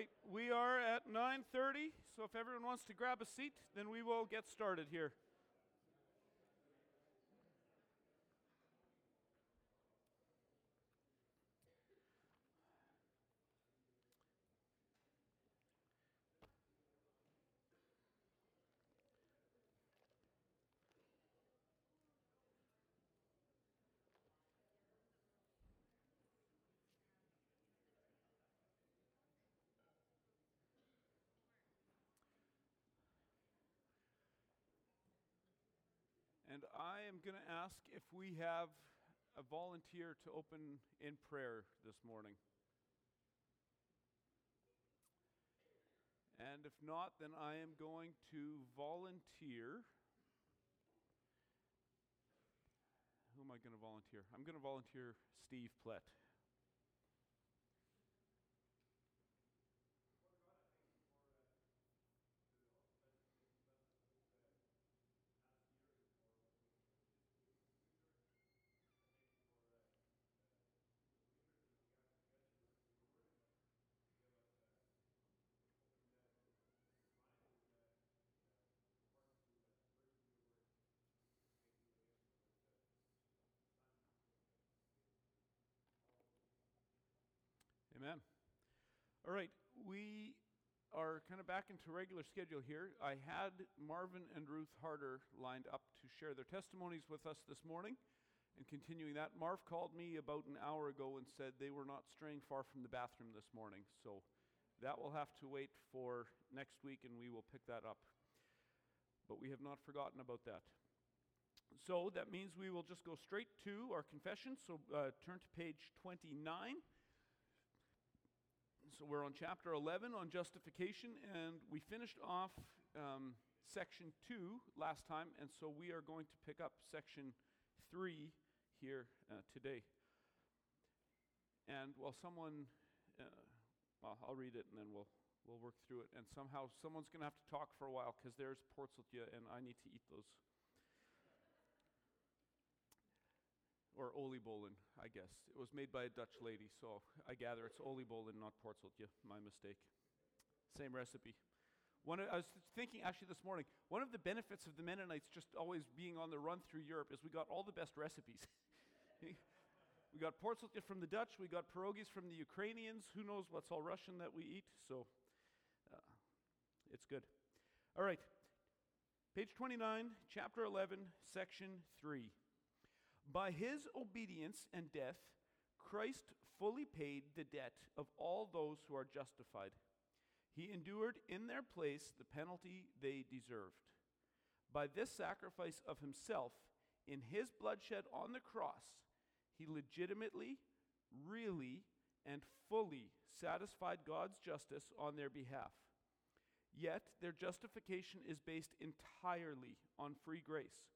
right, we are at 9:30, so if everyone wants to grab a seat, then we will get started here. And I am going to ask if we have a volunteer to open in prayer this morning. And if not, then I am going to volunteer. Who am I going to volunteer? I'm going to volunteer Steve Plett. Amen. All right, we are kind of back into regular schedule here. I had Marvin and Ruth Harder lined up to share their testimonies with us this morning. And continuing that, Marv called me about an hour ago and said they were not straying far from the bathroom this morning. So that will have to wait for next week and we will pick that up. But we have not forgotten about that. So that means we will just go straight to our confession. So uh, turn to page 29. So we're on chapter 11 on justification, and we finished off um, section 2 last time, and so we are going to pick up section 3 here uh, today. And while someone, uh, well, I'll read it and then we'll, we'll work through it. And somehow someone's going to have to talk for a while because there's portsultia and I need to eat those. Or oliebollen, I guess. It was made by a Dutch lady, so I gather it's oliebollen, not portsultje. My mistake. Same recipe. One, I was thinking actually this morning, one of the benefits of the Mennonites just always being on the run through Europe is we got all the best recipes. we got portsultje from the Dutch, we got pierogies from the Ukrainians. Who knows what's all Russian that we eat? So uh, it's good. All right, page 29, chapter 11, section 3. By his obedience and death, Christ fully paid the debt of all those who are justified. He endured in their place the penalty they deserved. By this sacrifice of himself, in his bloodshed on the cross, he legitimately, really, and fully satisfied God's justice on their behalf. Yet their justification is based entirely on free grace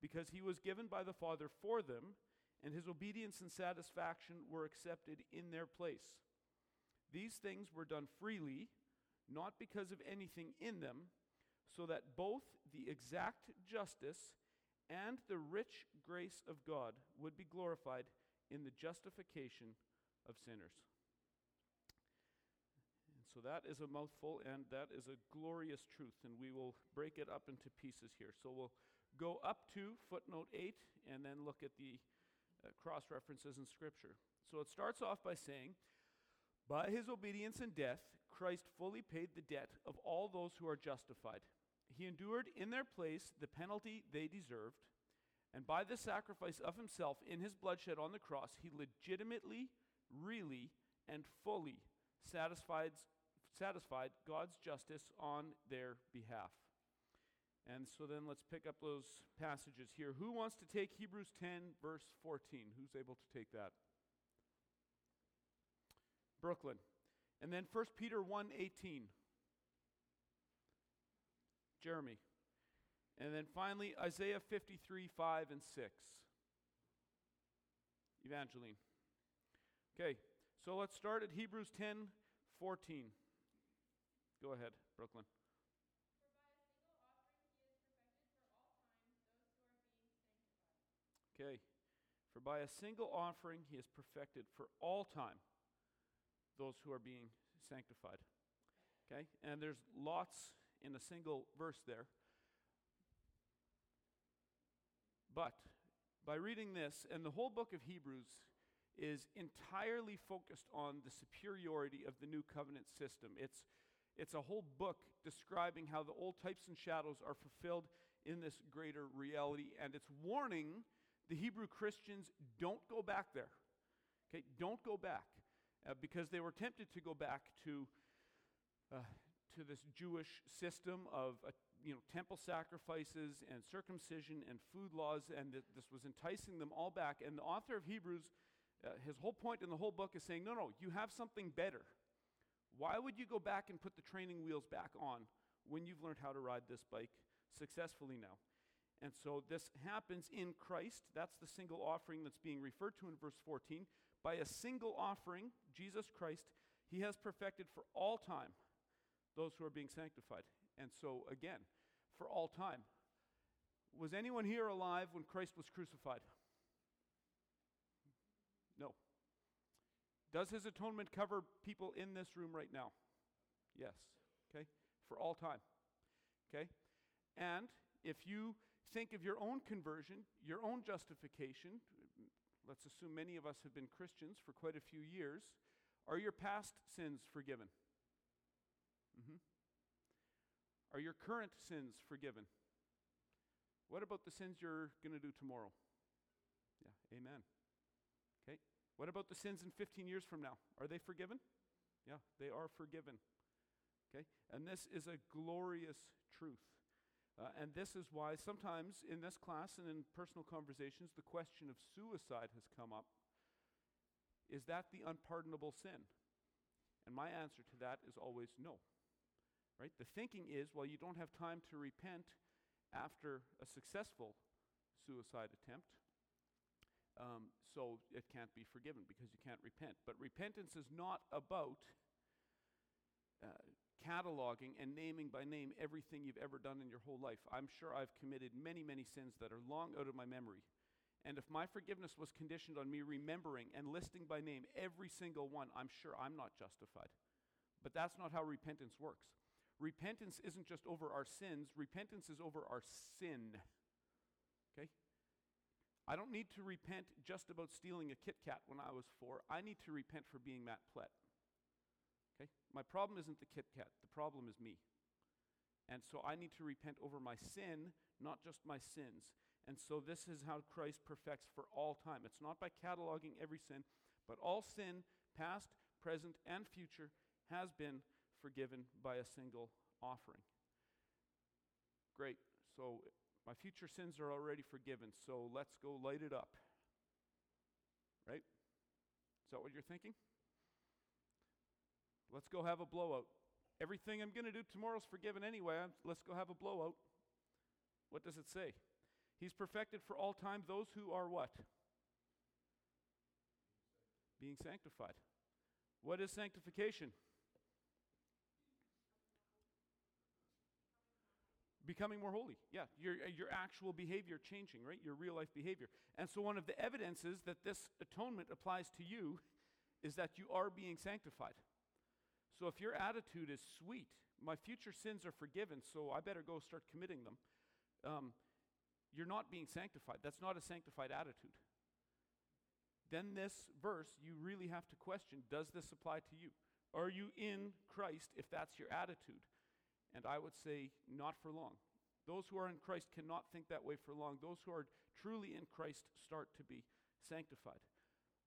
because he was given by the Father for them, and his obedience and satisfaction were accepted in their place. These things were done freely, not because of anything in them, so that both the exact justice and the rich grace of God would be glorified in the justification of sinners. And so that is a mouthful, and that is a glorious truth, and we will break it up into pieces here. So we'll go up to footnote 8 and then look at the uh, cross references in Scripture. So it starts off by saying, By his obedience and death, Christ fully paid the debt of all those who are justified. He endured in their place the penalty they deserved, and by the sacrifice of himself in his bloodshed on the cross, he legitimately, really, and fully satisfied, satisfied God's justice on their behalf. And so then let's pick up those passages here. Who wants to take Hebrews 10, verse 14? Who's able to take that? Brooklyn. And then 1 Peter 1, 18. Jeremy. And then finally, Isaiah 53, 5 and 6. Evangeline. Okay, so let's start at Hebrews 10, 14. Go ahead, Brooklyn. Okay. For by a single offering he has perfected for all time those who are being sanctified. Okay? And there's lots in a single verse there. But by reading this, and the whole book of Hebrews is entirely focused on the superiority of the new covenant system. It's, it's a whole book describing how the old types and shadows are fulfilled in this greater reality, and it's warning the Hebrew Christians don't go back there. Okay, don't go back. Uh, because they were tempted to go back to, uh, to this Jewish system of uh, you know, temple sacrifices and circumcision and food laws, and th- this was enticing them all back. And the author of Hebrews, uh, his whole point in the whole book is saying, no, no, you have something better. Why would you go back and put the training wheels back on when you've learned how to ride this bike successfully now? And so this happens in Christ. That's the single offering that's being referred to in verse 14. By a single offering, Jesus Christ, he has perfected for all time those who are being sanctified. And so, again, for all time. Was anyone here alive when Christ was crucified? No. Does his atonement cover people in this room right now? Yes. Okay? For all time. Okay? And if you think of your own conversion, your own justification, let's assume many of us have been Christians for quite a few years, are your past sins forgiven? Mm-hmm. Are your current sins forgiven? What about the sins you're going to do tomorrow? Yeah, amen. Okay. What about the sins in 15 years from now? Are they forgiven? Yeah, they are forgiven. Okay. And this is a glorious truth. Uh, and this is why sometimes in this class and in personal conversations, the question of suicide has come up. Is that the unpardonable sin? And my answer to that is always no. Right? The thinking is, well, you don't have time to repent after a successful suicide attempt, um, so it can't be forgiven because you can't repent. But repentance is not about uh, cataloging and naming by name everything you've ever done in your whole life. I'm sure I've committed many, many sins that are long out of my memory. And if my forgiveness was conditioned on me remembering and listing by name every single one, I'm sure I'm not justified. But that's not how repentance works. Repentance isn't just over our sins, repentance is over our sin. Okay? I don't need to repent just about stealing a Kit Kat when I was four. I need to repent for being Matt Plett. Okay? My problem isn't the Kit Kat, the problem is me. And so I need to repent over my sin, not just my sins. And so this is how Christ perfects for all time. It's not by cataloging every sin, but all sin, past, present, and future, has been forgiven by a single offering. Great. So my future sins are already forgiven. So let's go light it up. Right? Is that what you're thinking? Let's go have a blowout. Everything I'm going to do tomorrow's forgiven anyway. Let's go have a blowout. What does it say? He's perfected for all time those who are what? Being sanctified. What is sanctification? Becoming more holy. Yeah, your, your actual behavior changing, right? Your real life behavior. And so, one of the evidences that this atonement applies to you is that you are being sanctified. So if your attitude is sweet, my future sins are forgiven, so I better go start committing them, um, you're not being sanctified. That's not a sanctified attitude. Then, this verse, you really have to question does this apply to you? Are you in Christ if that's your attitude? And I would say, not for long. Those who are in Christ cannot think that way for long. Those who are truly in Christ start to be sanctified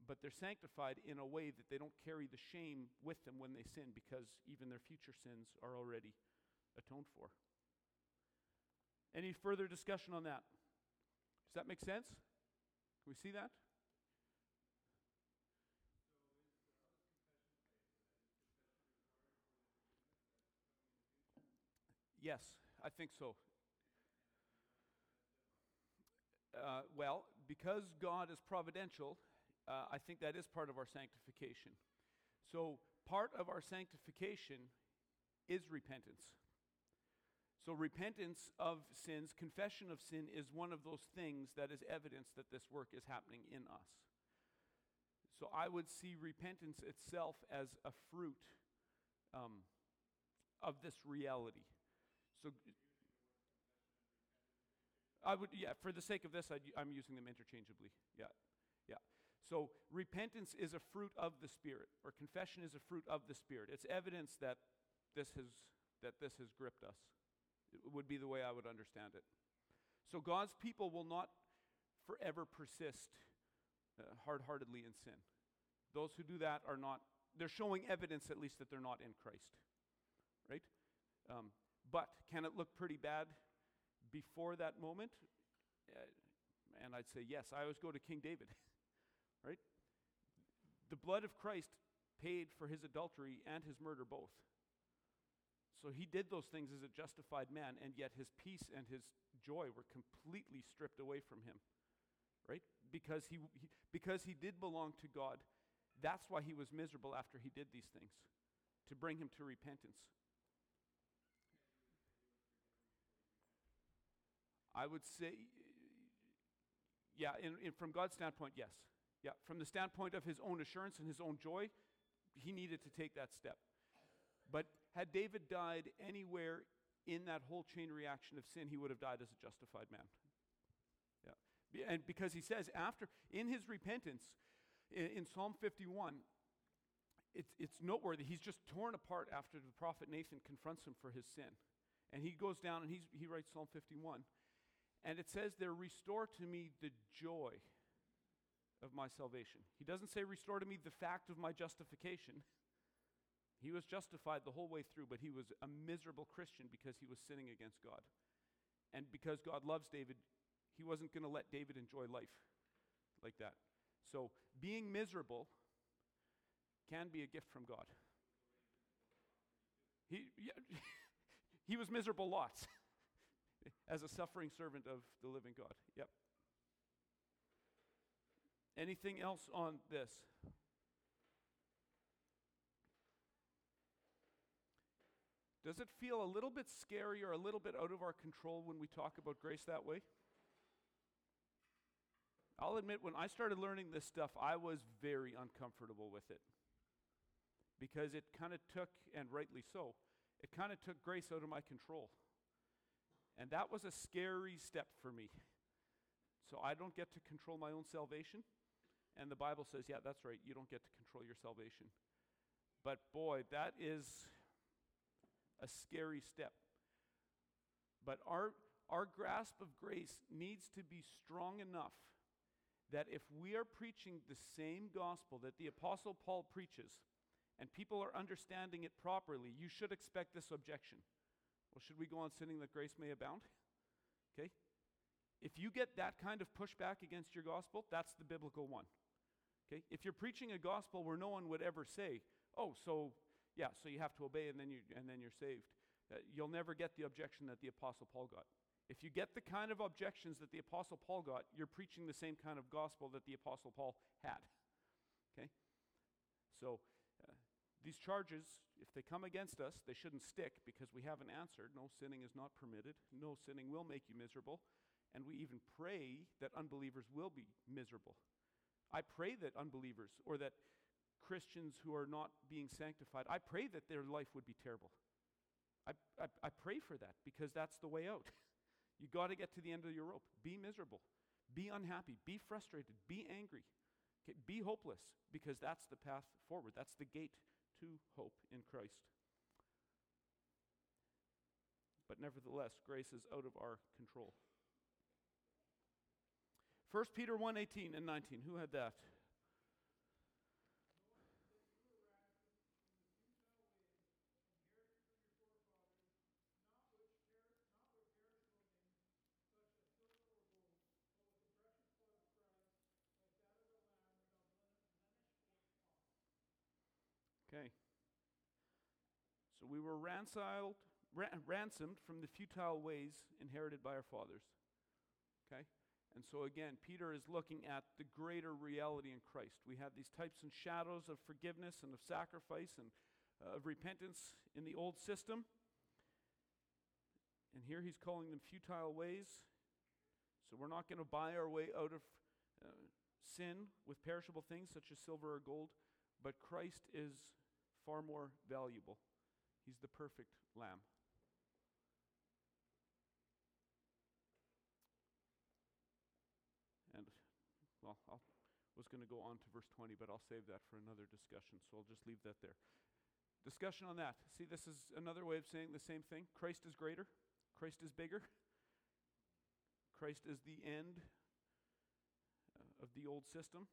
but they're sanctified in a way that they don't carry the shame with them when they sin because even their future sins are already atoned for. Any further discussion on that? Does that make sense? Can we see that? Yes, I think so. Uh, well, because God is providential, uh, I think that is part of our sanctification. So, part of our sanctification is repentance. So, repentance of sins, confession of sin is one of those things that is evidence that this work is happening in us. So, I would see repentance itself as a fruit um, of this reality. So I would, yeah, for the sake of this, i am using them interchangeably. Yeah, yeah. So repentance is a fruit of the Spirit, or confession is a fruit of the Spirit. It's evidence that this has, that this has gripped us. It would be the way I would understand it. So God's people will not forever persist uh, hard heartedly in sin. Those who do that are not, they're showing evidence at least that they're not in Christ. Right? Um, but can it look pretty bad before that moment? Uh, and I'd say yes. I always go to King David. right? The blood of Christ paid for his adultery and his murder both. So he did those things as a justified man, and yet his peace and his joy were completely stripped away from him. Right? Because he, he, because he did belong to God. That's why he was miserable after he did these things, to bring him to repentance. I would say, yeah, in, in, from God's standpoint, yes. Yeah, from the standpoint of his own assurance and his own joy, he needed to take that step. But had David died anywhere in that whole chain reaction of sin, he would have died as a justified man. Yeah. And because he says, after, in his repentance, in, Psalm 51, it's, it's noteworthy. He's just torn apart after the prophet Nathan confronts him for his sin. And he goes down and he's, he writes Psalm 51. And it says there, restore to me the joy of my salvation. He doesn't say, restore to me the fact of my justification. He was justified the whole way through, but he was a miserable Christian because he was sinning against God. And because God loves David, he wasn't going to let David enjoy life like that. So being miserable can be a gift from God. He, yeah, he was miserable lots as a suffering servant of the living God. Yep. Anything else on this? Does it feel a little bit scary or a little bit out of our control when we talk about grace that way? I'll admit, when I started learning this stuff, I was very uncomfortable with it. Because it kind of took, and rightly so, it kind of took grace out of my control. And that was a scary step for me. So I don't get to control my own salvation. And the Bible says, yeah, that's right, you don't get to control your salvation. But boy, that is a scary step. But our, our grasp of grace needs to be strong enough that if we are preaching the same gospel that the Apostle Paul preaches, and people are understanding it properly, you should expect this objection. Well, should we go on sinning that grace may abound? Okay? If you get that kind of pushback against your gospel, that's the biblical one. Okay? If you're preaching a gospel where no one would ever say, oh, so yeah, so you have to obey and then, you, and then you're saved. Uh, you'll never get the objection that the Apostle Paul got. If you get the kind of objections that the Apostle Paul got, you're preaching the same kind of gospel that the Apostle Paul had. Okay? So, uh, these charges, if they come against us, they shouldn't stick because we haven't answered. No sinning is not permitted. No sinning will make you miserable. And we even pray that unbelievers will be miserable. I pray that unbelievers or that Christians who are not being sanctified, I pray that their life would be terrible. I, I, I pray for that because that's the way out. you got to get to the end of your rope. Be miserable, be unhappy, be frustrated, be angry, okay? be hopeless because that's the path forward. That's the gate to hope in Christ. But nevertheless, grace is out of our control. 1 Peter 1 18 and 19. Who had that? Okay. So we were ransomed, ransomed from the futile ways inherited by our fathers. Okay? And so again, Peter is looking at the greater reality in Christ. We have these types and shadows of forgiveness and of sacrifice and uh, of repentance in the old system. And here he's calling them futile ways. So we're not going to buy our way out of uh, sin with perishable things such as silver or gold, but Christ is far more valuable. He's the perfect lamb. And, well, I was going to go on to verse 20, but I'll save that for another discussion, so I'll just leave that there. Discussion on that. See, this is another way of saying the same thing. Christ is greater, Christ is bigger, Christ is the end uh, of the old system.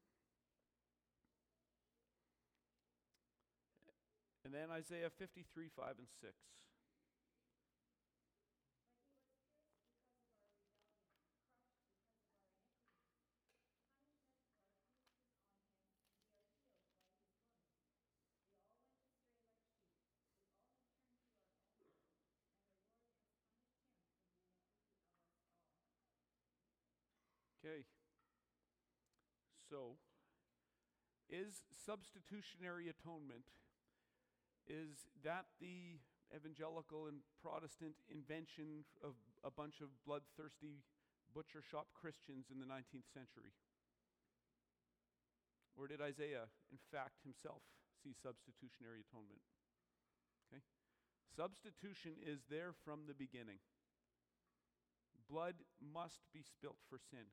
And then Isaiah 53, 5 and 6. So, is substitutionary atonement is that the evangelical and Protestant invention of a bunch of bloodthirsty butcher shop Christians in the 19th century? Or did Isaiah, in fact, himself see substitutionary atonement? Okay? Substitution is there from the beginning. Blood must be spilt for sin.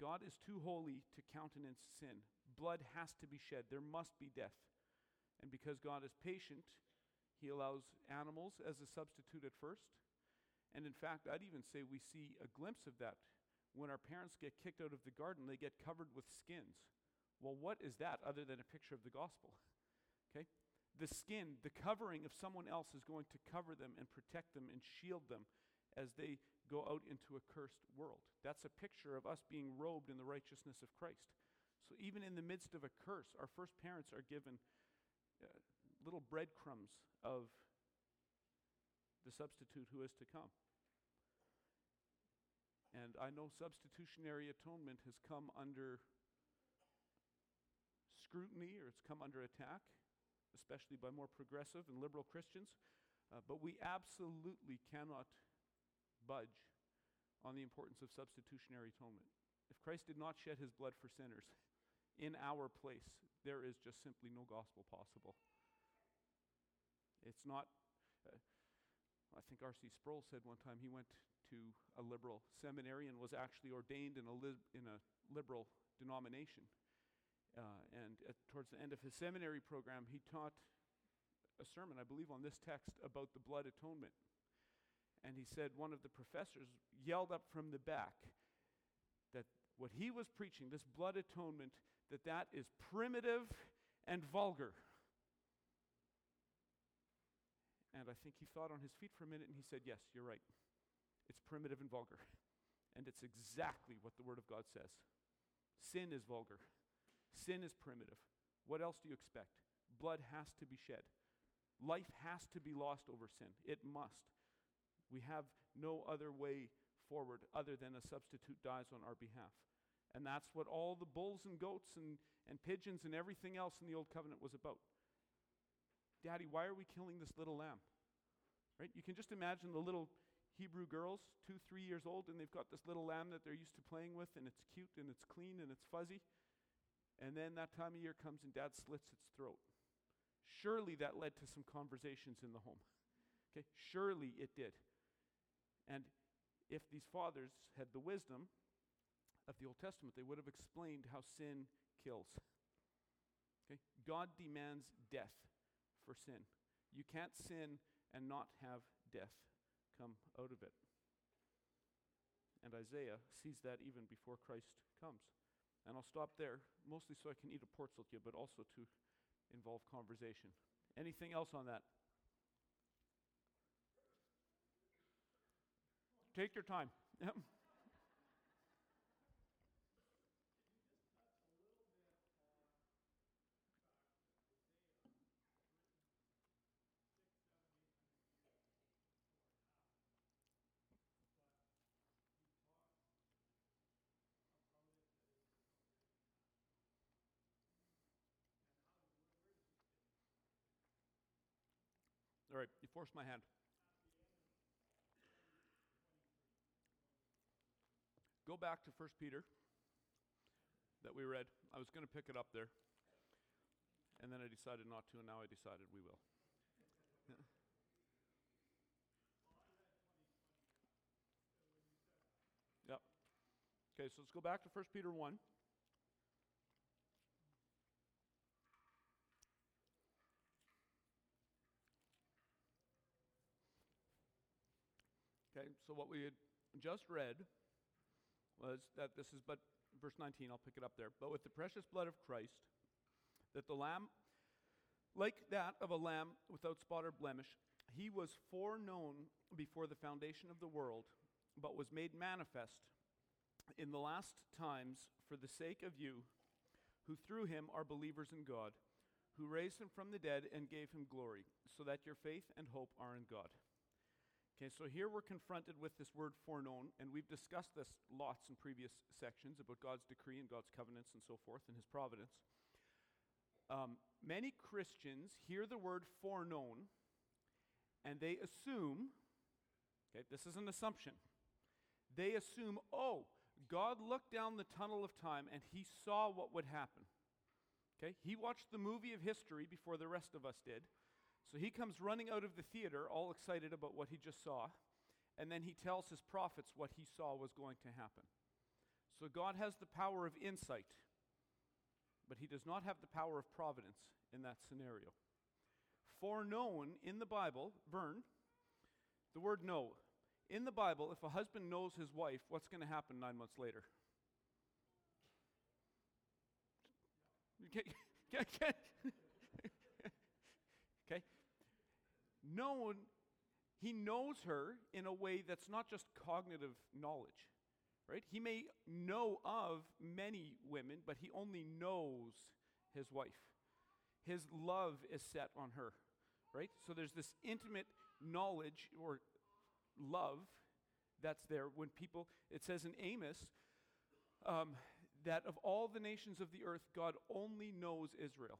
God is too holy to countenance sin. Blood has to be shed. There must be death. And because God is patient, He allows animals as a substitute at first. And in fact, I'd even say we see a glimpse of that. When our parents get kicked out of the garden, they get covered with skins. Well, what is that other than a picture of the gospel? Okay? The skin, the covering of someone else is going to cover them and protect them and shield them as they go out into a cursed world. That's a picture of us being robed in the righteousness of Christ. So even in the midst of a curse, our first parents are given uh, little breadcrumbs of the substitute who is to come. And I know substitutionary atonement has come under scrutiny or it's come under attack, especially by more progressive and liberal Christians. Uh, but we absolutely cannot budge on the importance of substitutionary atonement. If Christ did not shed his blood for sinners in our place, there is just simply no gospel possible. It's not, uh, I think R.C. Sproul said one time he went to a liberal seminary and was actually ordained in a, in a liberal denomination. Uh, and at, towards the end of his seminary program, he taught a sermon, I believe, on this text about the blood atonement. And he said one of the professors yelled up from the back that what he was preaching, this blood atonement, that that is primitive and vulgar. And I think he thought on his feet for a minute and he said, Yes, you're right. It's primitive and vulgar. And it's exactly what the Word of God says. Sin is vulgar, sin is primitive. What else do you expect? Blood has to be shed. Life has to be lost over sin. It must. We have no other way forward other than a substitute dies on our behalf. And that's what all the bulls and goats and, and pigeons and everything else in the Old Covenant was about. Daddy, why are we killing this little lamb? Right? You can just imagine the little Hebrew girls, two, three years old, and they've got this little lamb that they're used to playing with, and it's cute and it's clean and it's fuzzy. And then that time of year comes and dad slits its throat. Surely that led to some conversations in the home. Okay? Surely it did. And if these fathers had the wisdom of the Old Testament, they would have explained how sin kills. Okay? God demands death for sin. You can't sin and not have death come out of it. And Isaiah sees that even before Christ comes. And I'll stop there, mostly so I can eat a portsulkia, but also to involve conversation. Anything else on that? Take your time. All right, you forced my hand. Go back to 1 Peter that we read. I was going to pick it up there, and then I decided not to, and now I decided we will. Yep. Okay, so let's go back to 1 Peter 1. Okay, so what we had just read was that this is but verse 19, I'll pick it up there. But with the precious blood of Christ, that the lamb, like that of a lamb without spot or blemish, he was foreknown before the foundation of the world, but was made manifest in the last times for the sake of you, who through him are believers in God, who raised him from the dead and gave him glory, so that your faith and hope are in God. Okay, so here we're confronted with this word foreknown, and we've discussed this lots in previous sections about God's decree and God's covenants and so forth and his providence. Um, many Christians hear the word foreknown and they assume, okay, this is an assumption, they assume, oh, God looked down the tunnel of time and he saw what would happen. Okay, he watched the movie of history before the rest of us did. So he comes running out of the theater, all excited about what he just saw, and then he tells his prophets what he saw was going to happen. So God has the power of insight, but he does not have the power of providence in that scenario. Foreknown in the Bible, Vern, the word know. In the Bible, if a husband knows his wife, what's going to happen nine months later? okay? Known, he knows her in a way that's not just cognitive knowledge, right? He may know of many women, but he only knows his wife. His love is set on her, right? So there's this intimate knowledge or love that's there when people, it says in Amos, um, that of all the nations of the earth, God only knows Israel.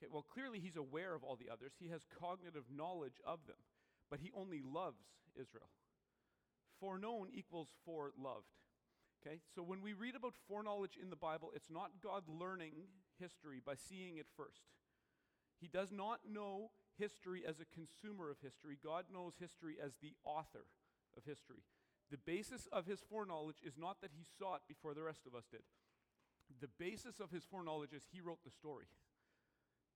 Okay, well, clearly he's aware of all the others. He has cognitive knowledge of them, but he only loves Israel. Foreknown equals foreloved. Okay, so when we read about foreknowledge in the Bible, it's not God learning history by seeing it first. He does not know history as a consumer of history, God knows history as the author of history. The basis of his foreknowledge is not that he saw it before the rest of us did. The basis of his foreknowledge is he wrote the story.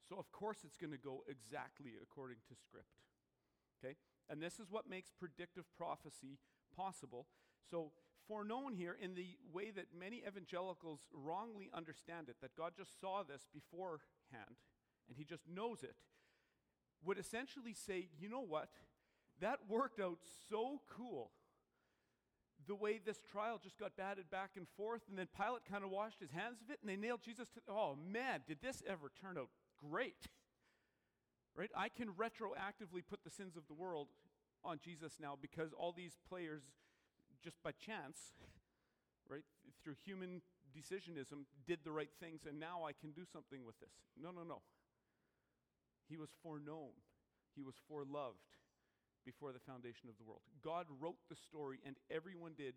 So, of course, it's going to go exactly according to script. Okay? And this is what makes predictive prophecy possible. So, foreknown here in the way that many evangelicals wrongly understand it, that God just saw this beforehand and he just knows it, would essentially say, you know what? That worked out so cool. The way this trial just got batted back and forth, and then Pilate kind of washed his hands of it, and they nailed Jesus to. The Oh man, did this ever turn out great. right? I can retroactively put the sins of the world on Jesus now because all these players, just by chance, right, through human decisionism, did the right things, and now I can do something with this. No, no, no. He was foreknown, he was foreloved before the foundation of the world. God wrote the story, and everyone did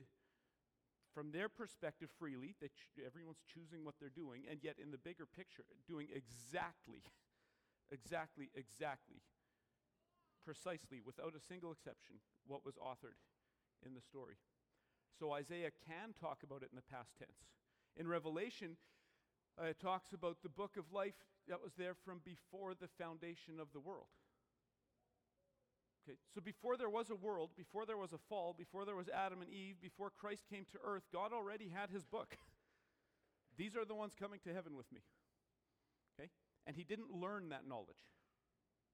from their perspective freely, that ch- everyone's choosing what they're doing, and yet in the bigger picture, doing exactly, exactly, exactly, precisely, without a single exception, what was authored in the story. So Isaiah can talk about it in the past tense. In Revelation, uh, it talks about the book of life that was there from before the foundation of the world. Okay, so before there was a world, before there was a fall, before there was Adam and Eve, before Christ came to earth, God already had his book. These are the ones coming to heaven with me. Okay? And he didn't learn that knowledge.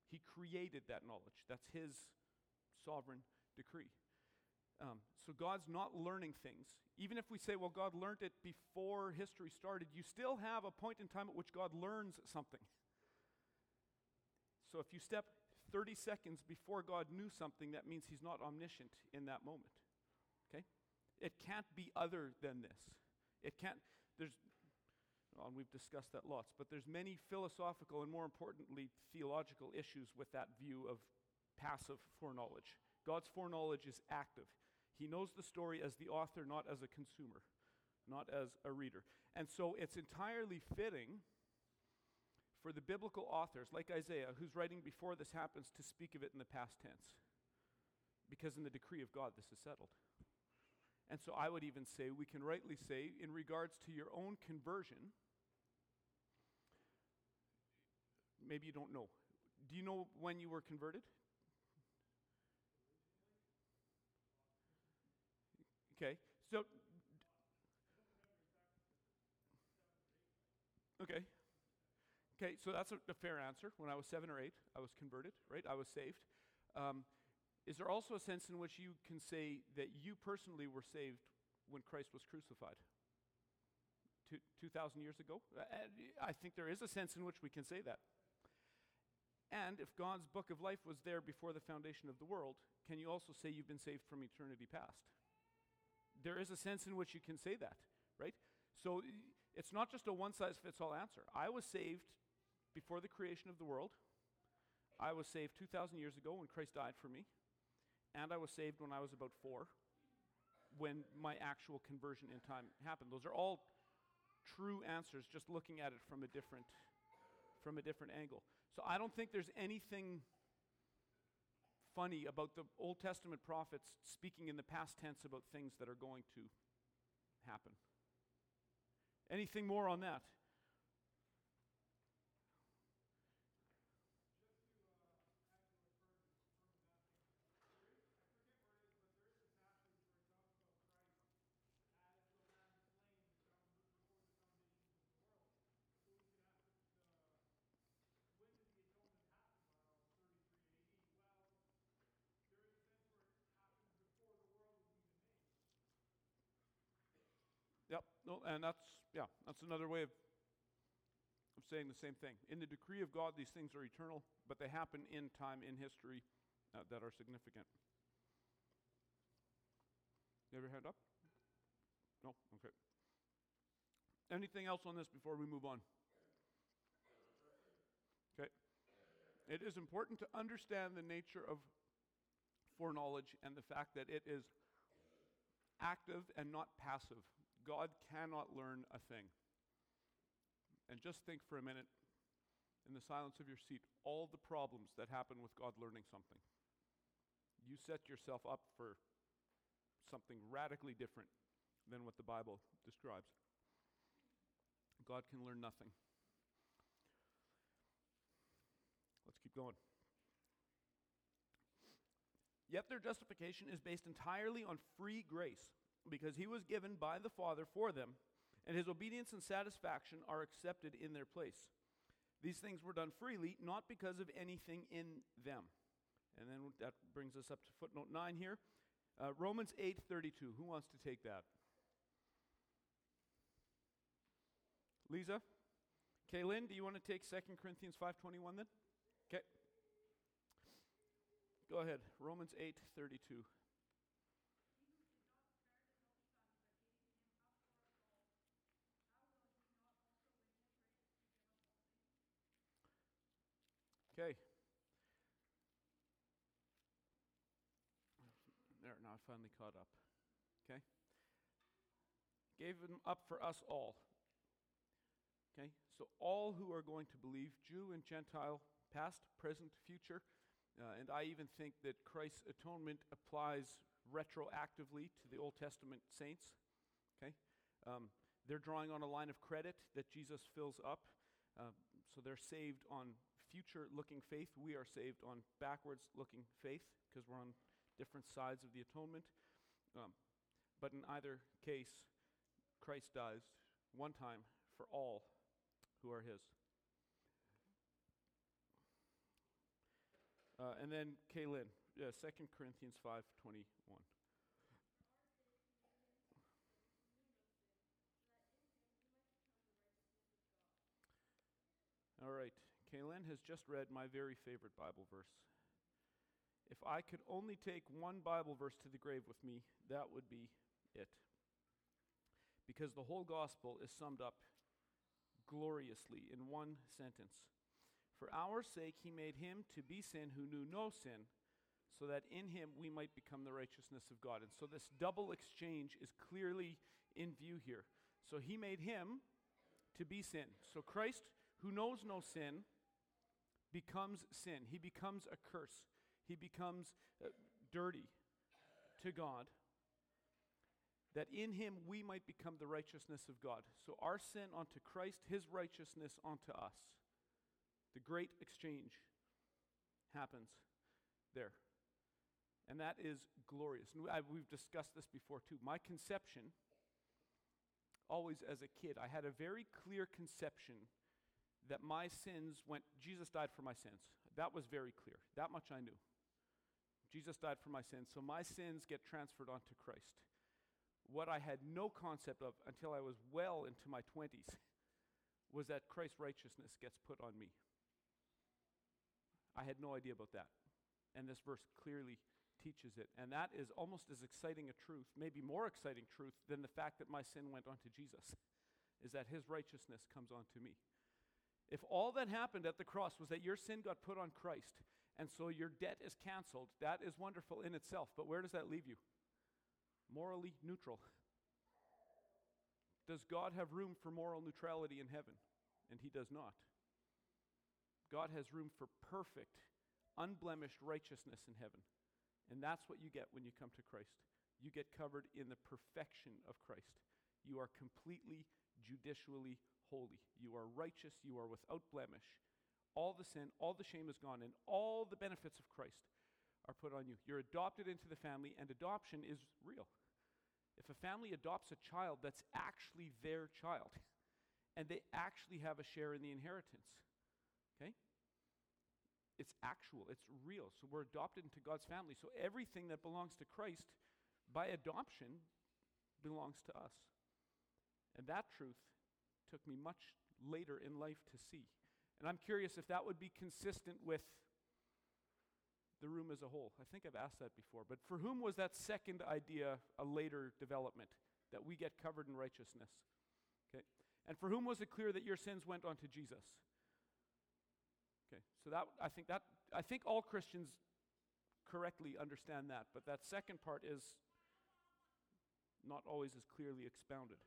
He created that knowledge. That's his sovereign decree. Um, so God's not learning things. Even if we say, well, God learned it before history started, you still have a point in time at which God learns something. So if you step 30 seconds before God knew something, that means he's not omniscient in that moment. Okay? It can't be other than this. It can't, there's, and we've discussed that lots, but there's many philosophical and more importantly, theological issues with that view of passive foreknowledge. God's foreknowledge is active. He knows the story as the author, not as a consumer, not as a reader. And so it's entirely fitting for the biblical authors, like Isaiah, who's writing before this happens, to speak of it in the past tense. Because in the decree of God, this is settled. And so I would even say, we can rightly say, in regards to your own conversion, maybe you don't know. Do you know when you were converted? Okay, so. Okay. Okay, so that's a, a, fair answer. When I was seven or eight, I was converted, right? I was saved. Um, is there also a sense in which you can say that you personally were saved when Christ was crucified? 2,000 years ago? I think there is a sense in which we can say that. And if God's book of life was there before the foundation of the world, can you also say you've been saved from eternity past? There is a sense in which you can say that, right? So it's not just a one size fits all answer. I was saved before the creation of the world. I was saved 2,000 years ago when Christ died for me. And I was saved when I was about four, when my actual conversion in time happened. Those are all true answers, just looking at it from a different, from a different angle. So I don't think there's anything funny about the Old Testament prophets speaking in the past tense about things that are going to happen. Anything more on that? Yep. No, and that's yeah, that's another way of of saying the same thing. In the decree of God, these things are eternal, but they happen in time, in history, uh, that are significant. You have your hand up? No? Okay. Anything else on this before we move on? Okay. It is important to understand the nature of foreknowledge and the fact that it is active and not passive. God cannot learn a thing. And just think for a minute, in the silence of your seat, all the problems that happen with God learning something. You set yourself up for something radically different than what the Bible describes. God can learn nothing. Let's keep going. Yet their justification is based entirely on free grace because he was given by the Father for them, and his obedience and satisfaction are accepted in their place. These things were done freely, not because of anything in them. And then that brings us up to footnote 9 here. Uh, Romans 8:32. Who wants to take that? Lisa? Kaylin, do you want to take 2 Corinthians 5:21 then? Okay. Go ahead. Romans 8:32. Okay. There, now I finally caught up. Okay? Gave him up for us all. Okay? So, all who are going to believe, Jew and Gentile, past, present, future, uh, and I even think that Christ's atonement applies retroactively to the Old Testament saints. Okay? Um, they're drawing on a line of credit that Jesus fills up. Uh, so they're saved on future looking faith. We are saved on backwards looking faith because we're on different sides of the atonement. Um, but in either case, Christ dies one time for all who are his. Uh, and then Kaylin, uh, 2 Corinthians 5.21. All right. Kaylin has just read my very favorite Bible verse. If I could only take one Bible verse to the grave with me, that would be it. Because the whole gospel is summed up gloriously in one sentence. For our sake, he made him to be sin who knew no sin, so that in him we might become the righteousness of God. And so this double exchange is clearly in view here. So he made him to be sin. So Christ, who knows no sin, becomes sin. He becomes a curse. He becomes uh, dirty to God. that in him we might become the righteousness of God. So our sin onto Christ, his righteousness onto us. The great exchange happens there. And that is glorious. And we've discussed this before too. My conception, always as a kid, I had a very clear conception that my sins went, Jesus died for my sins. That was very clear. That much I knew. Jesus died for my sins, so my sins get transferred onto Christ. What I had no concept of until I was well into my 20s was that Christ's righteousness gets put on me. I had no idea about that. And this verse clearly teaches it. And that is almost as exciting a truth, maybe more exciting truth, than the fact that my sin went onto Jesus, is that his righteousness comes onto me. If all that happened at the cross was that your sin got put on Christ, and so your debt is canceled, that is wonderful in itself. But where does that leave you? Morally neutral. Does God have room for moral neutrality in heaven? And he does not. God has room for perfect, unblemished righteousness in heaven. And that's what you get when you come to Christ. You get covered in the perfection of Christ. You are completely judicially holy. You are righteous. You are without blemish. All the sin, all the shame is gone, and all the benefits of Christ are put on you. You're adopted into the family, and adoption is real. If a family adopts a child that's actually their child, and they actually have a share in the inheritance, okay? It's actual, it's real. So we're adopted into God's family. So everything that belongs to Christ by adoption belongs to us. And that truth took me much later in life to see. And I'm curious if that would be consistent with the room as a whole. I think I've asked that before. But for whom was that second idea a later development that we get covered in righteousness? Okay. And for whom was it clear that your sins went onto Jesus? Okay, so that I think that I think all Christians correctly understand that, but that second part is not always as clearly expounded.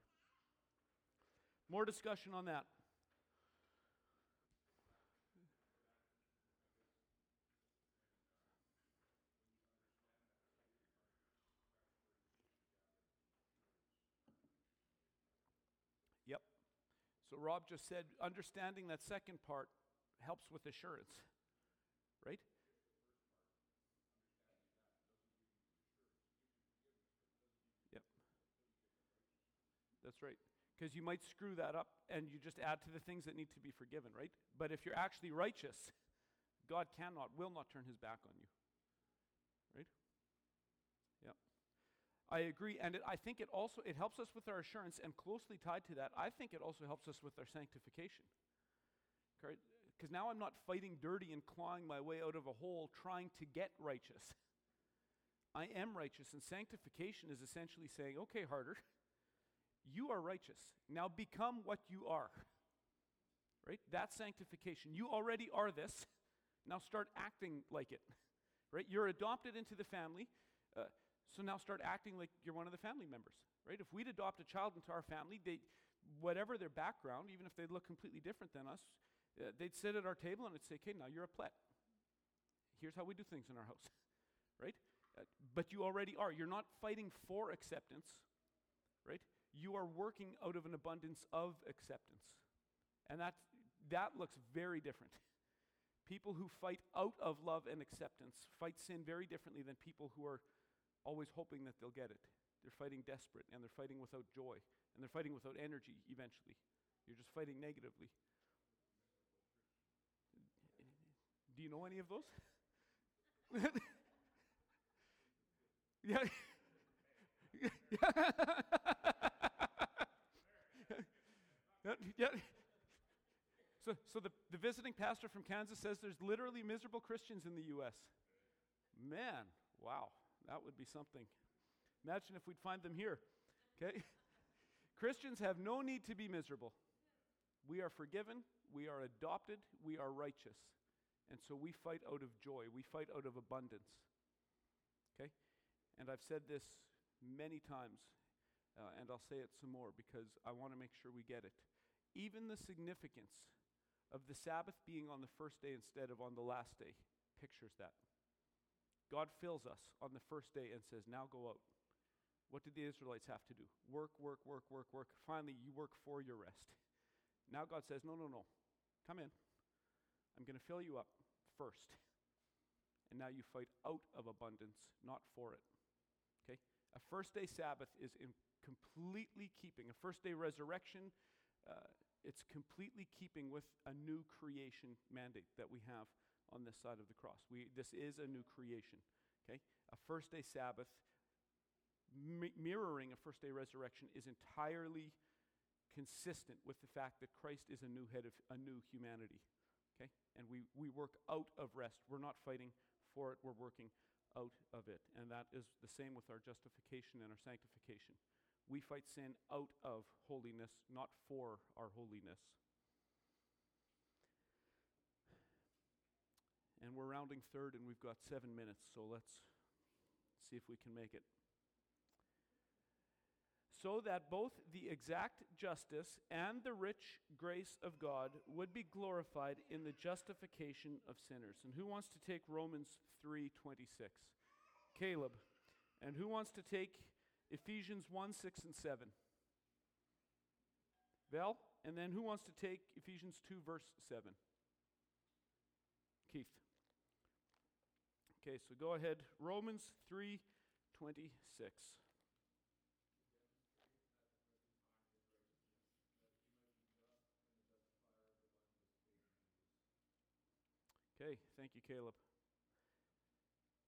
More discussion on that. Yep. So Rob just said understanding that second part helps with assurance, right? Yep. That's right. Because you might screw that up and you just add to the things that need to be forgiven, right? But if you're actually righteous, God cannot, will not turn his back on you. Right? Yep. I agree. And it, I think it also it helps us with our assurance and closely tied to that, I think it also helps us with our sanctification. Because now I'm not fighting dirty and clawing my way out of a hole trying to get righteous. I am righteous, and sanctification is essentially saying, okay, harder, you are righteous. Now become what you are. Right? That's sanctification. You already are this. Now start acting like it. Right? You're adopted into the family. Uh, so now start acting like you're one of the family members. Right? If we'd adopt a child into our family, they, whatever their background, even if they look completely different than us, uh, they'd sit at our table and they'd say, okay, now you're a plet. Here's how we do things in our house, right? Uh, but you already are. You're not fighting for acceptance, right? You are working out of an abundance of acceptance. And that, that looks very different. People who fight out of love and acceptance fight sin very differently than people who are always hoping that they'll get it. They're fighting desperate and they're fighting without joy and they're fighting without energy eventually. You're just fighting negatively. Do you know any of those? yeah. So, so the, the visiting pastor from Kansas says there's literally miserable Christians in the U.S. Man, wow, that would be something. Imagine if we'd find them here. Okay? Christians have no need to be miserable. We are forgiven, we are adopted, we are righteous. And so we fight out of joy, we fight out of abundance. Okay? And I've said this many times, uh, and I'll say it some more because I want to make sure we get it. Even the significance of the Sabbath being on the first day instead of on the last day pictures that. God fills us on the first day and says, Now go out. What did the Israelites have to do? Work, work, work, work, work. Finally, you work for your rest. Now God says, No, no, no. Come in. I'm going to fill you up first. And now you fight out of abundance, not for it. Okay? A first day Sabbath is in completely keeping, a first day resurrection, uh, it's completely keeping with a new creation mandate that we have on this side of the cross. We, this is a new creation. Okay? A first day Sabbath mi- mirroring a first day resurrection is entirely consistent with the fact that Christ is a new head of a new humanity. Okay? And we, we work out of rest. We're not fighting for it, we're working out of it. And that is the same with our justification and our sanctification. We fight sin out of holiness, not for our holiness. And we're rounding third, and we've got seven minutes, so let's see if we can make it so that both the exact justice and the rich grace of God would be glorified in the justification of sinners. And who wants to take Romans 3:26? Caleb. And who wants to take Ephesians 1 6 and 7? Val? And then who wants to take Ephesians 2, verse 7? Keith. Okay, so go ahead. Romans 3 26. Okay, thank you, Caleb.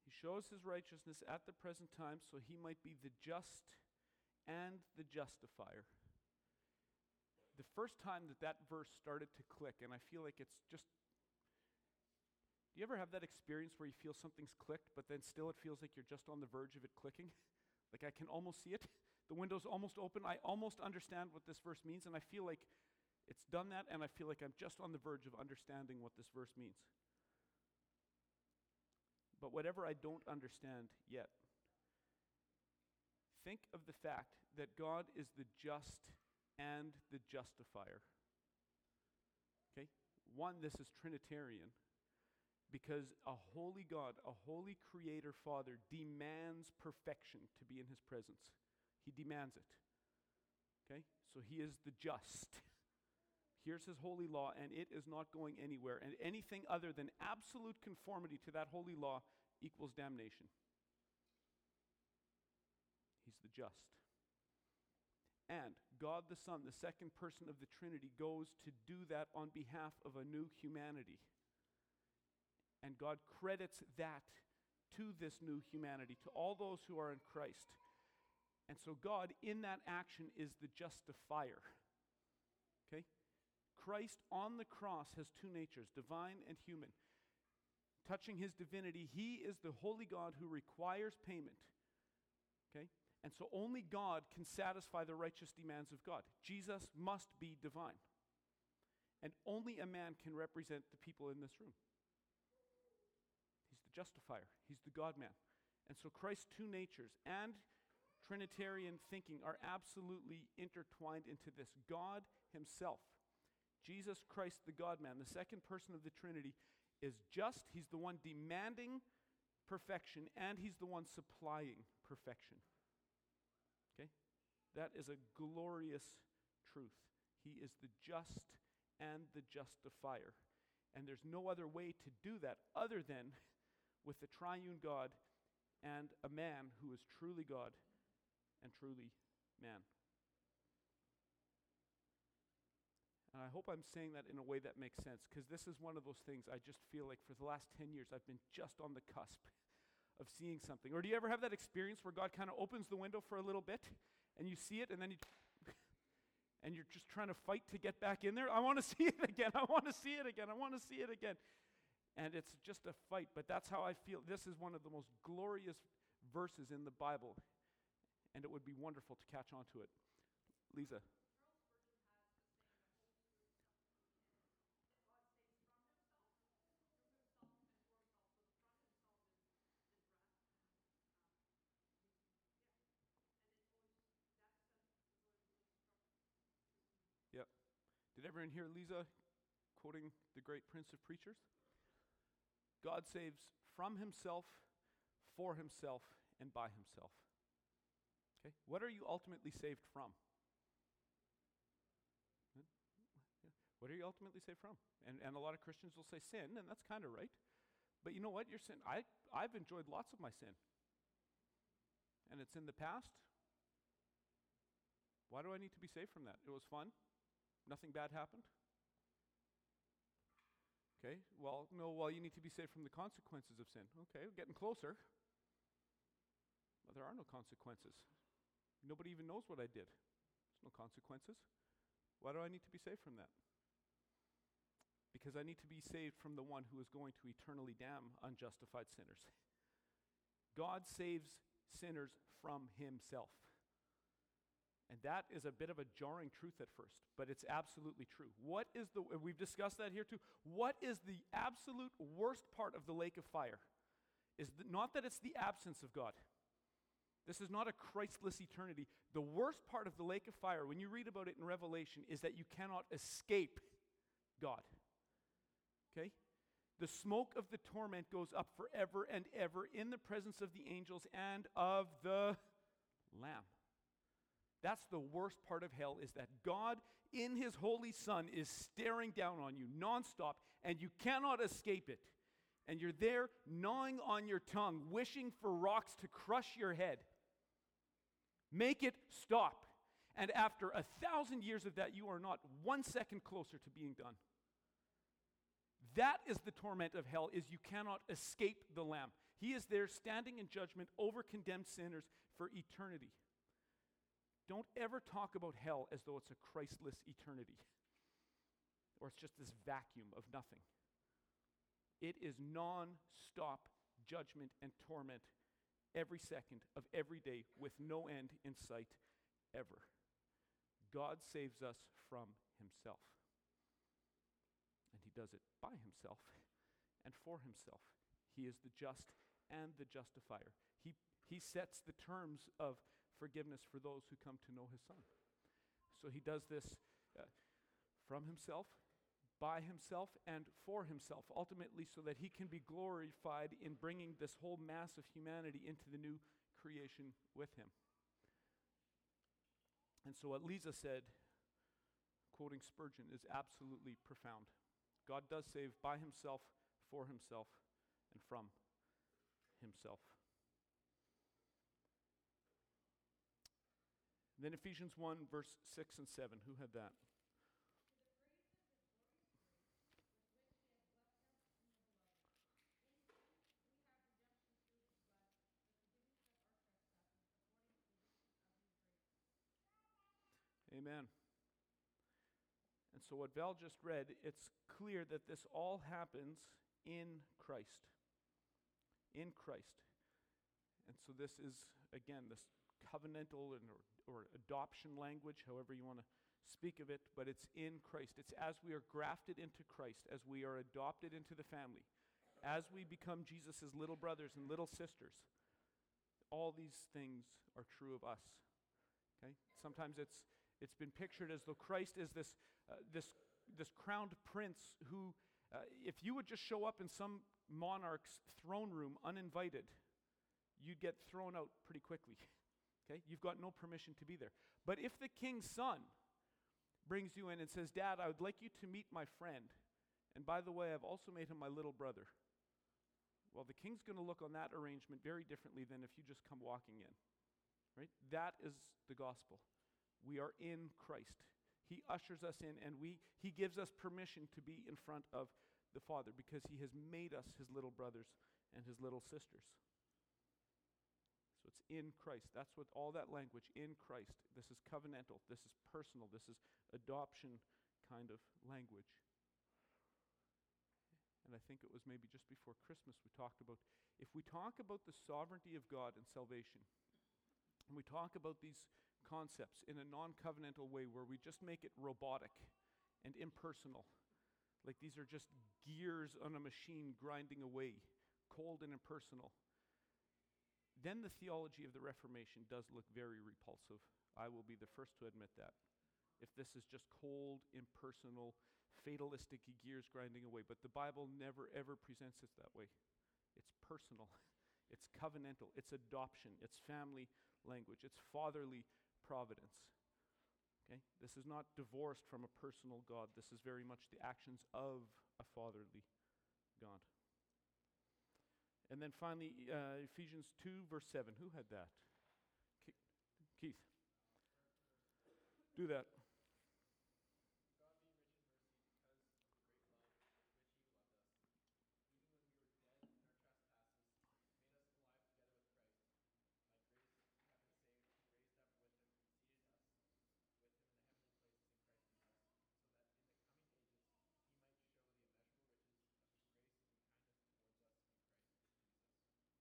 He shows his righteousness at the present time so he might be the just and the justifier. The first time that that verse started to click, and I feel like it's just. Do you ever have that experience where you feel something's clicked, but then still it feels like you're just on the verge of it clicking? like I can almost see it. The window's almost open. I almost understand what this verse means, and I feel like it's done that, and I feel like I'm just on the verge of understanding what this verse means. But whatever I don't understand yet, think of the fact that God is the just and the justifier. Okay? One, this is Trinitarian because a holy God, a holy creator father, demands perfection to be in his presence. He demands it. Okay? So he is the just. Here's his holy law, and it is not going anywhere. And anything other than absolute conformity to that holy law equals damnation. He's the just. And God the Son, the second person of the Trinity, goes to do that on behalf of a new humanity. And God credits that to this new humanity, to all those who are in Christ. And so, God, in that action, is the justifier. Christ on the cross has two natures, divine and human. Touching his divinity, he is the holy God who requires payment. Okay? And so only God can satisfy the righteous demands of God. Jesus must be divine. And only a man can represent the people in this room. He's the justifier, he's the God man. And so Christ's two natures and Trinitarian thinking are absolutely intertwined into this. God Himself, Jesus Christ, the God man, the second person of the Trinity, is just. He's the one demanding perfection, and He's the one supplying perfection. Okay? That is a glorious truth. He is the just and the justifier. And there's no other way to do that other than with the triune God and a man who is truly God and truly man. And I hope I'm saying that in a way that makes sense because this is one of those things I just feel like for the last 10 years I've been just on the cusp of seeing something. Or do you ever have that experience where God kind of opens the window for a little bit and you see it and then you and you're just trying to fight to get back in there? I want to see it again. I want to see it again. I want to see it again. And it's just a fight, but that's how I feel. This is one of the most glorious verses in the Bible, and it would be wonderful to catch on to it. Lisa. Did everyone hear Lisa quoting the great Prince of Preachers? God saves from himself, for himself, and by himself. Okay? What are you ultimately saved from? What are you ultimately saved from? And, and a lot of Christians will say sin, and that's kind of right. But you know what? Your sin, I, I've enjoyed lots of my sin. And it's in the past. Why do I need to be saved from that? It was fun. Nothing bad happened. Okay, well, no, well, you need to be saved from the consequences of sin. Okay, we're getting closer. But there are no consequences. Nobody even knows what I did. There's no consequences. Why do I need to be saved from that? Because I need to be saved from the one who is going to eternally damn unjustified sinners. God saves sinners from himself. And that is a bit of a jarring truth at first, but it's absolutely true. What is the, we've discussed that here too. What is the absolute worst part of the lake of fire? Is the, not that it's the absence of God. This is not a Christless eternity. The worst part of the lake of fire, when you read about it in Revelation, is that you cannot escape God. Okay? The smoke of the torment goes up forever and ever in the presence of the angels and of the Lamb. That's the worst part of hell is that God in his holy son is staring down on you nonstop and you cannot escape it. And you're there gnawing on your tongue, wishing for rocks to crush your head. Make it stop. And after a thousand years of that, you are not one second closer to being done. That is the torment of hell is you cannot escape the lamb. He is there standing in judgment over condemned sinners for eternity. Don't ever talk about hell as though it's a Christless eternity or it's just this vacuum of nothing. It is non stop judgment and torment every second of every day with no end in sight ever. God saves us from himself. And he does it by himself and for himself. He is the just and the justifier. He, he sets the terms of forgiveness for those who come to know his son. So he does this uh, from himself, by himself, and for himself, ultimately, so that he can be glorified in bringing this whole mass of humanity into the new creation with him. And so, what Lisa said, quoting Spurgeon, is absolutely profound. God does save by himself, for himself, and from himself. Then Ephesians 1, verse 6 and 7. Who had that? Amen. And so, what Val just read, it's clear that this all happens in Christ. In Christ. And so, this is, again, this covenantal or or adoption language, however you want to speak of it, but it's in Christ. It's as we are grafted into Christ, as we are adopted into the family, as we become Jesus' little brothers and little sisters. All these things are true of us. Okay? Sometimes it's, it's been pictured as though Christ is this, uh, this, this crowned prince who, uh, if you would just show up in some monarch's throne room uninvited, you'd get thrown out pretty quickly. Okay? You've got no permission to be there. But if the king's son brings you in and says, Dad, I would like you to meet my friend, and by the way, I've also made him my little brother. Well, the king's going to look on that arrangement very differently than if you just come walking in. Right? That is the gospel. We are in Christ. He ushers us in and we he gives us permission to be in front of the Father because he has made us his little brothers and his little sisters. It's in Christ. That's what all that language, in Christ. This is covenantal. This is personal. This is adoption kind of language. And I think it was maybe just before Christmas we talked about if we talk about the sovereignty of God and salvation, and we talk about these concepts in a non covenantal way where we just make it robotic and impersonal, like these are just gears on a machine grinding away, cold and impersonal then the theology of the Reformation does look very repulsive. I will be the first to admit that. If this is just cold, impersonal, fatalistic gears grinding away. But the Bible never, ever presents it that way. It's personal, it's covenantal, it's adoption, it's family language. It's fatherly providence. Okay? This is not divorced from a personal God. This is very much the actions of a fatherly God. And then finally, uh, Ephesians 2, verse 7. Who had that? Keith. Do that.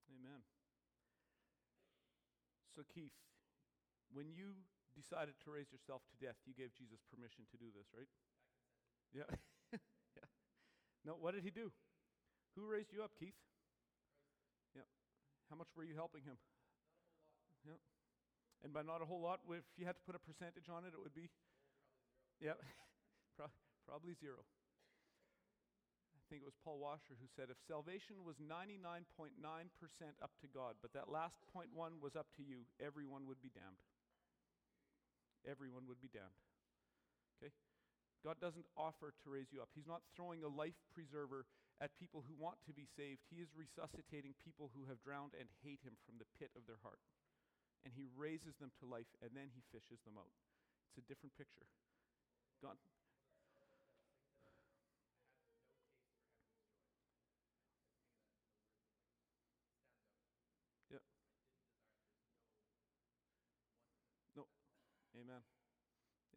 Amen. So, Keith, when you decided to raise yourself to death, you gave Jesus permission to do this, right? Yeah. yeah. No, what did he do? Who raised you up, Keith? Yeah. How much were you helping him? Yeah. And by not a whole lot, if you had to put a percentage on it, it would be? Yeah. Pro- probably zero. I think it was Paul Washer who said if salvation was 99.9% up to God, but that last 0.1 was up to you, everyone would be damned. Everyone would be damned. Okay? God doesn't offer to raise you up. He's not throwing a life preserver at people who want to be saved. He is resuscitating people who have drowned and hate Him from the pit of their heart. And He raises them to life and then He fishes them out. It's a different picture. God, Amen.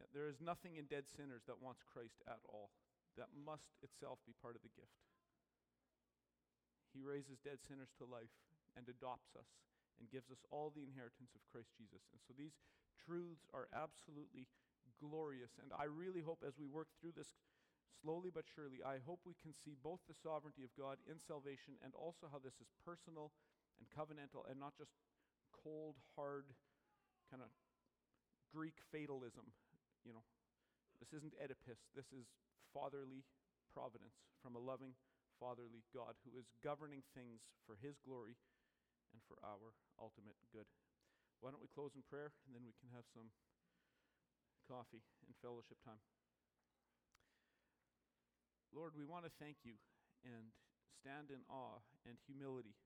Yeah, there is nothing in dead sinners that wants Christ at all. That must itself be part of the gift. He raises dead sinners to life and adopts us and gives us all the inheritance of Christ Jesus. And so these truths are absolutely glorious. And I really hope as we work through this slowly but surely, I hope we can see both the sovereignty of God in salvation and also how this is personal and covenantal and not just cold, hard, kind of Greek fatalism. You know, this isn't Oedipus, this is fatherly providence from a loving, fatherly God who is governing things for his glory and for our ultimate good. Why don't we close in prayer and then we can have some coffee and fellowship time. Lord, we want to thank you and stand in awe and humility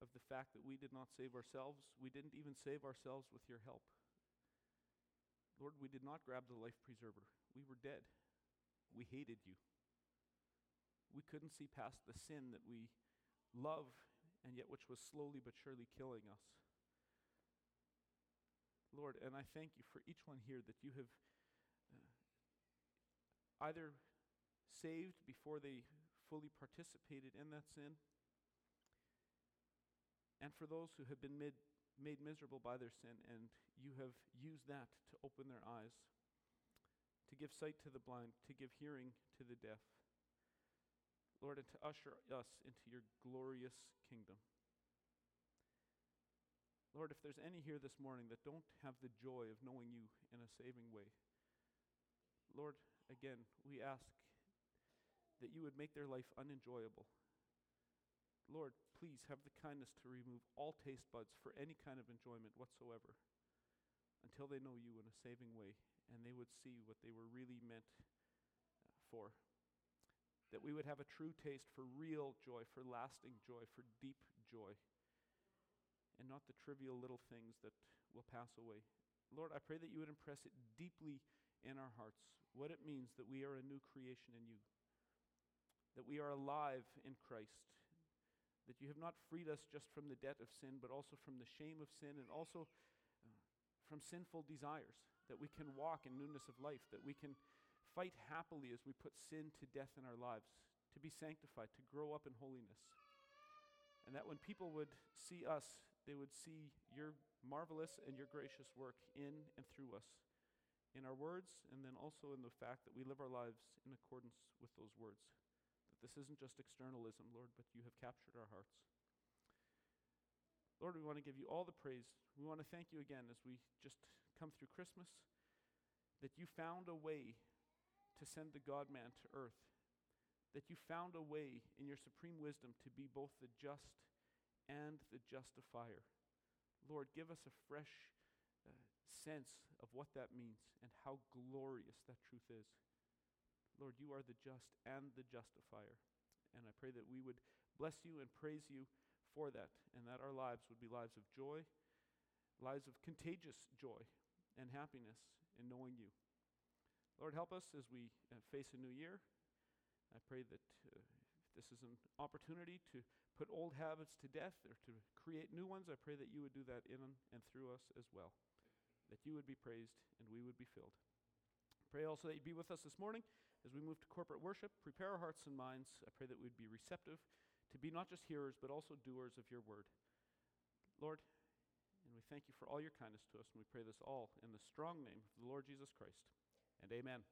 of the fact that we did not save ourselves. We didn't even save ourselves with your help. Lord, we did not grab the life preserver. We were dead. We hated you. We couldn't see past the sin that we love and yet which was slowly but surely killing us. Lord, and I thank you for each one here that you have uh, either saved before they fully participated in that sin, and for those who have been made made miserable by their sin, and you have used that to open their eyes, to give sight to the blind, to give hearing to the deaf. Lord, and to usher us into your glorious kingdom. Lord, if there's any here this morning that don't have the joy of knowing you in a saving way, Lord, again, we ask that you would make their life unenjoyable Lord, please have the kindness to remove all taste buds for any kind of enjoyment whatsoever until they know you in a saving way and they would see what they were really meant uh, for. That we would have a true taste for real joy, for lasting joy, for deep joy, and not the trivial little things that will pass away. Lord, I pray that you would impress it deeply in our hearts what it means that we are a new creation in you, that we are alive in Christ that you have not freed us just from the debt of sin, but also from the shame of sin and also uh, from sinful desires, that we can walk in newness of life, that we can fight happily as we put sin to death in our lives, to be sanctified, to grow up in holiness. And that when people would see us, they would see your marvelous and your gracious work in and through us, in our words, and then also in the fact that we live our lives in accordance with those words. That this isn't just externalism, Lord, but you have captured our hearts. Lord, we want to give you all the praise. We want to thank you again as we just come through Christmas that you found a way to send the God man to earth, that you found a way in your supreme wisdom to be both the just and the justifier. Lord, give us a fresh uh, sense of what that means and how glorious that truth is. Lord, you are the just and the justifier. And I pray that we would bless you and praise you for that, and that our lives would be lives of joy, lives of contagious joy and happiness in knowing you. Lord, help us as we uh, face a new year. I pray that uh, this is an opportunity to put old habits to death or to create new ones. I pray that you would do that in and through us as well, that you would be praised and we would be filled. Pray also that you be with us this morning as we move to corporate worship. Prepare our hearts and minds. I pray that we'd be receptive to be not just hearers, but also doers of your word. Lord, and we thank you for all your kindness to us, and we pray this all in the strong name of the Lord Jesus Christ. And amen.